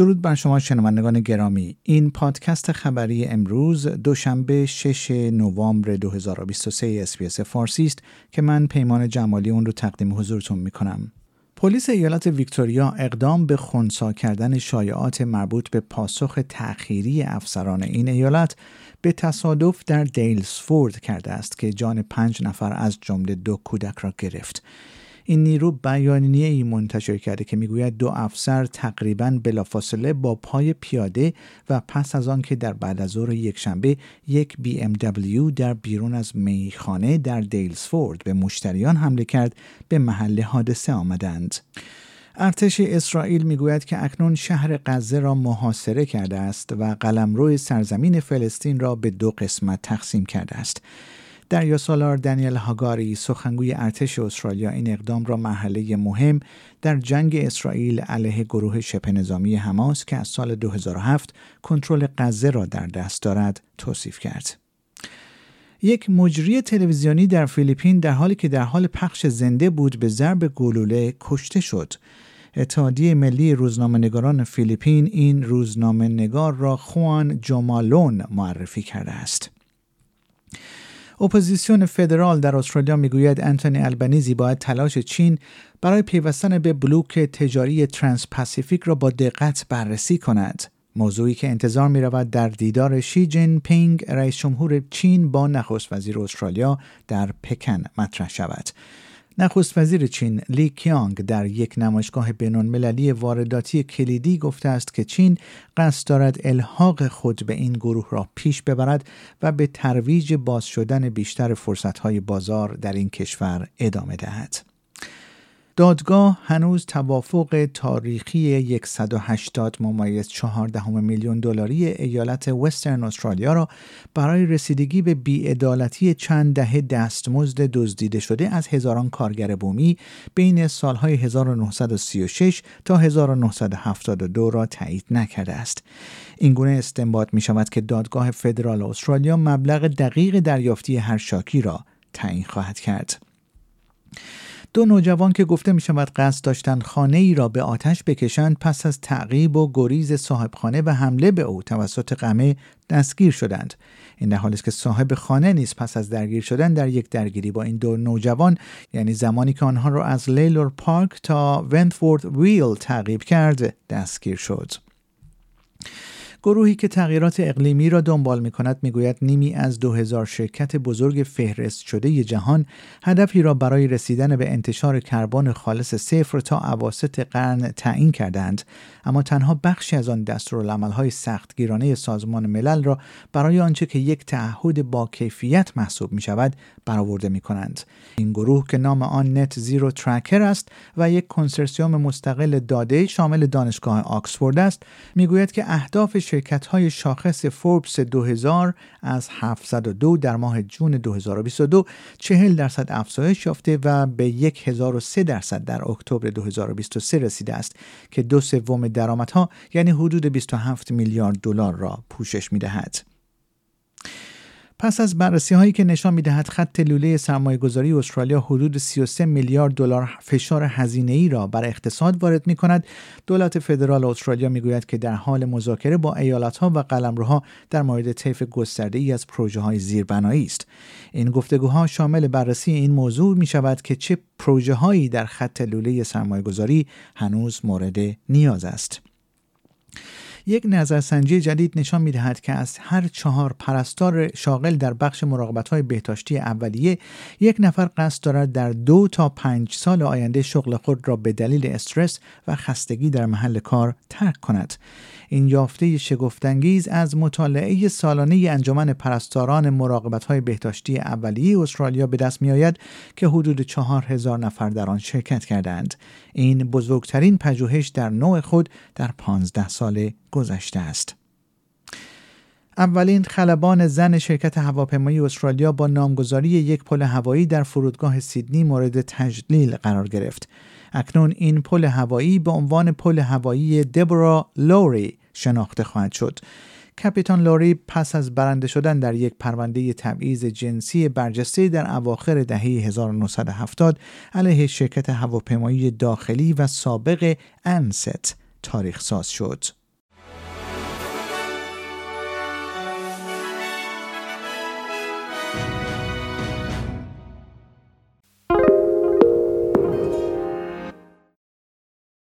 درود بر شما شنوندگان گرامی این پادکست خبری امروز دوشنبه 6 نوامبر 2023 SBS فارسی است که من پیمان جمالی اون رو تقدیم حضورتون می کنم. پلیس ایالت ویکتوریا اقدام به خونسا کردن شایعات مربوط به پاسخ تأخیری افسران این ایالت به تصادف در دیلسفورد کرده است که جان پنج نفر از جمله دو کودک را گرفت. این نیرو بیانیه ای منتشر کرده که می‌گوید دو افسر تقریبا بلافاصله با پای پیاده و پس از آن که در بعد از ظهر یکشنبه یک BMW در بیرون از میخانه در دیلزفورد به مشتریان حمله کرد به محل حادثه آمدند. ارتش اسرائیل می‌گوید که اکنون شهر غزه را محاصره کرده است و قلمرو سرزمین فلسطین را به دو قسمت تقسیم کرده است. دریا سالار دنیل هاگاری سخنگوی ارتش استرالیا این اقدام را مرحله مهم در جنگ اسرائیل علیه گروه شبه نظامی حماس که از سال 2007 کنترل غزه را در دست دارد توصیف کرد. یک مجری تلویزیونی در فیلیپین در حالی که در حال پخش زنده بود به ضرب گلوله کشته شد. اتحادیه ملی روزنامه نگاران فیلیپین این روزنامه نگار را خوان جمالون معرفی کرده است. اپوزیسیون فدرال در استرالیا می‌گوید آنتونی آلبانیزی باید تلاش چین برای پیوستن به بلوک تجاری ترانس پاسیفیک را با دقت بررسی کند. موضوعی که انتظار می رود در دیدار شی جین پینگ رئیس جمهور چین با نخست وزیر استرالیا در پکن مطرح شود. نخست وزیر چین لی کیانگ در یک نمایشگاه بین‌المللی وارداتی کلیدی گفته است که چین قصد دارد الحاق خود به این گروه را پیش ببرد و به ترویج باز شدن بیشتر فرصتهای بازار در این کشور ادامه دهد. دادگاه هنوز توافق تاریخی 180 ممیز 14 میلیون دلاری ایالت وسترن استرالیا را برای رسیدگی به بیعدالتی چند دهه دستمزد دزدیده شده از هزاران کارگر بومی بین سالهای 1936 تا 1972 را تایید نکرده است. این گونه استنباط می شود که دادگاه فدرال استرالیا مبلغ دقیق دریافتی هر شاکی را تعیین خواهد کرد. دو نوجوان که گفته می شود قصد داشتن خانه ای را به آتش بکشند پس از تعقیب و گریز صاحبخانه و حمله به او توسط قمه دستگیر شدند. این در حالی است که صاحب خانه نیز پس از درگیر شدن در یک درگیری با این دو نوجوان یعنی زمانی که آنها را از لیلور پارک تا ونتفورد ویل تعقیب کرد دستگیر شد. گروهی که تغییرات اقلیمی را دنبال می کند می گوید نیمی از 2000 شرکت بزرگ فهرست شده جهان هدفی را برای رسیدن به انتشار کربن خالص صفر تا عواسط قرن تعیین کردند اما تنها بخشی از آن دستورالعملهای سختگیرانه سازمان ملل را برای آنچه که یک تعهد با کیفیت محسوب می شود برآورده می کنند این گروه که نام آن نت زیرو ترکر است و یک کنسرسیوم مستقل داده شامل دانشگاه آکسفورد است می‌گوید که اهداف شرکت های شاخص فوربس 2000 از 702 در ماه جون 2022 40 درصد افزایش یافته و به 1003 درصد در اکتبر 2023 رسیده است که دو سوم درآمدها یعنی حدود 27 میلیارد دلار را پوشش می دهد. پس از بررسی هایی که نشان می دهد خط لوله سرمایه گذاری استرالیا حدود 33 میلیارد دلار فشار هزینه ای را بر اقتصاد وارد می کند دولت فدرال استرالیا می گوید که در حال مذاکره با ایالت ها و قلمروها در مورد طیف گسترده ای از پروژه های زیربنایی است. این گفتگوها شامل بررسی این موضوع می شود که چه پروژه هایی در خط لوله سرمایه گذاری هنوز مورد نیاز است. یک نظرسنجی جدید نشان می دهد که از هر چهار پرستار شاغل در بخش مراقبت های بهداشتی اولیه یک نفر قصد دارد در دو تا پنج سال آینده شغل خود را به دلیل استرس و خستگی در محل کار ترک کند این یافته شگفتانگیز از مطالعه سالانه انجمن پرستاران مراقبت های بهداشتی اولیه استرالیا به دست می آید که حدود چهار هزار نفر در آن شرکت کردند. این بزرگترین پژوهش در نوع خود در پانزده سال گذشته است. اولین خلبان زن شرکت هواپیمایی استرالیا با نامگذاری یک پل هوایی در فرودگاه سیدنی مورد تجلیل قرار گرفت. اکنون این پل هوایی به عنوان پل هوایی دبرا لوری شناخته خواهد شد. کپیتان لوری پس از برنده شدن در یک پرونده تبعیض جنسی برجسته در اواخر دهه 1970 علیه شرکت هواپیمایی داخلی و سابق انست تاریخ ساز شد.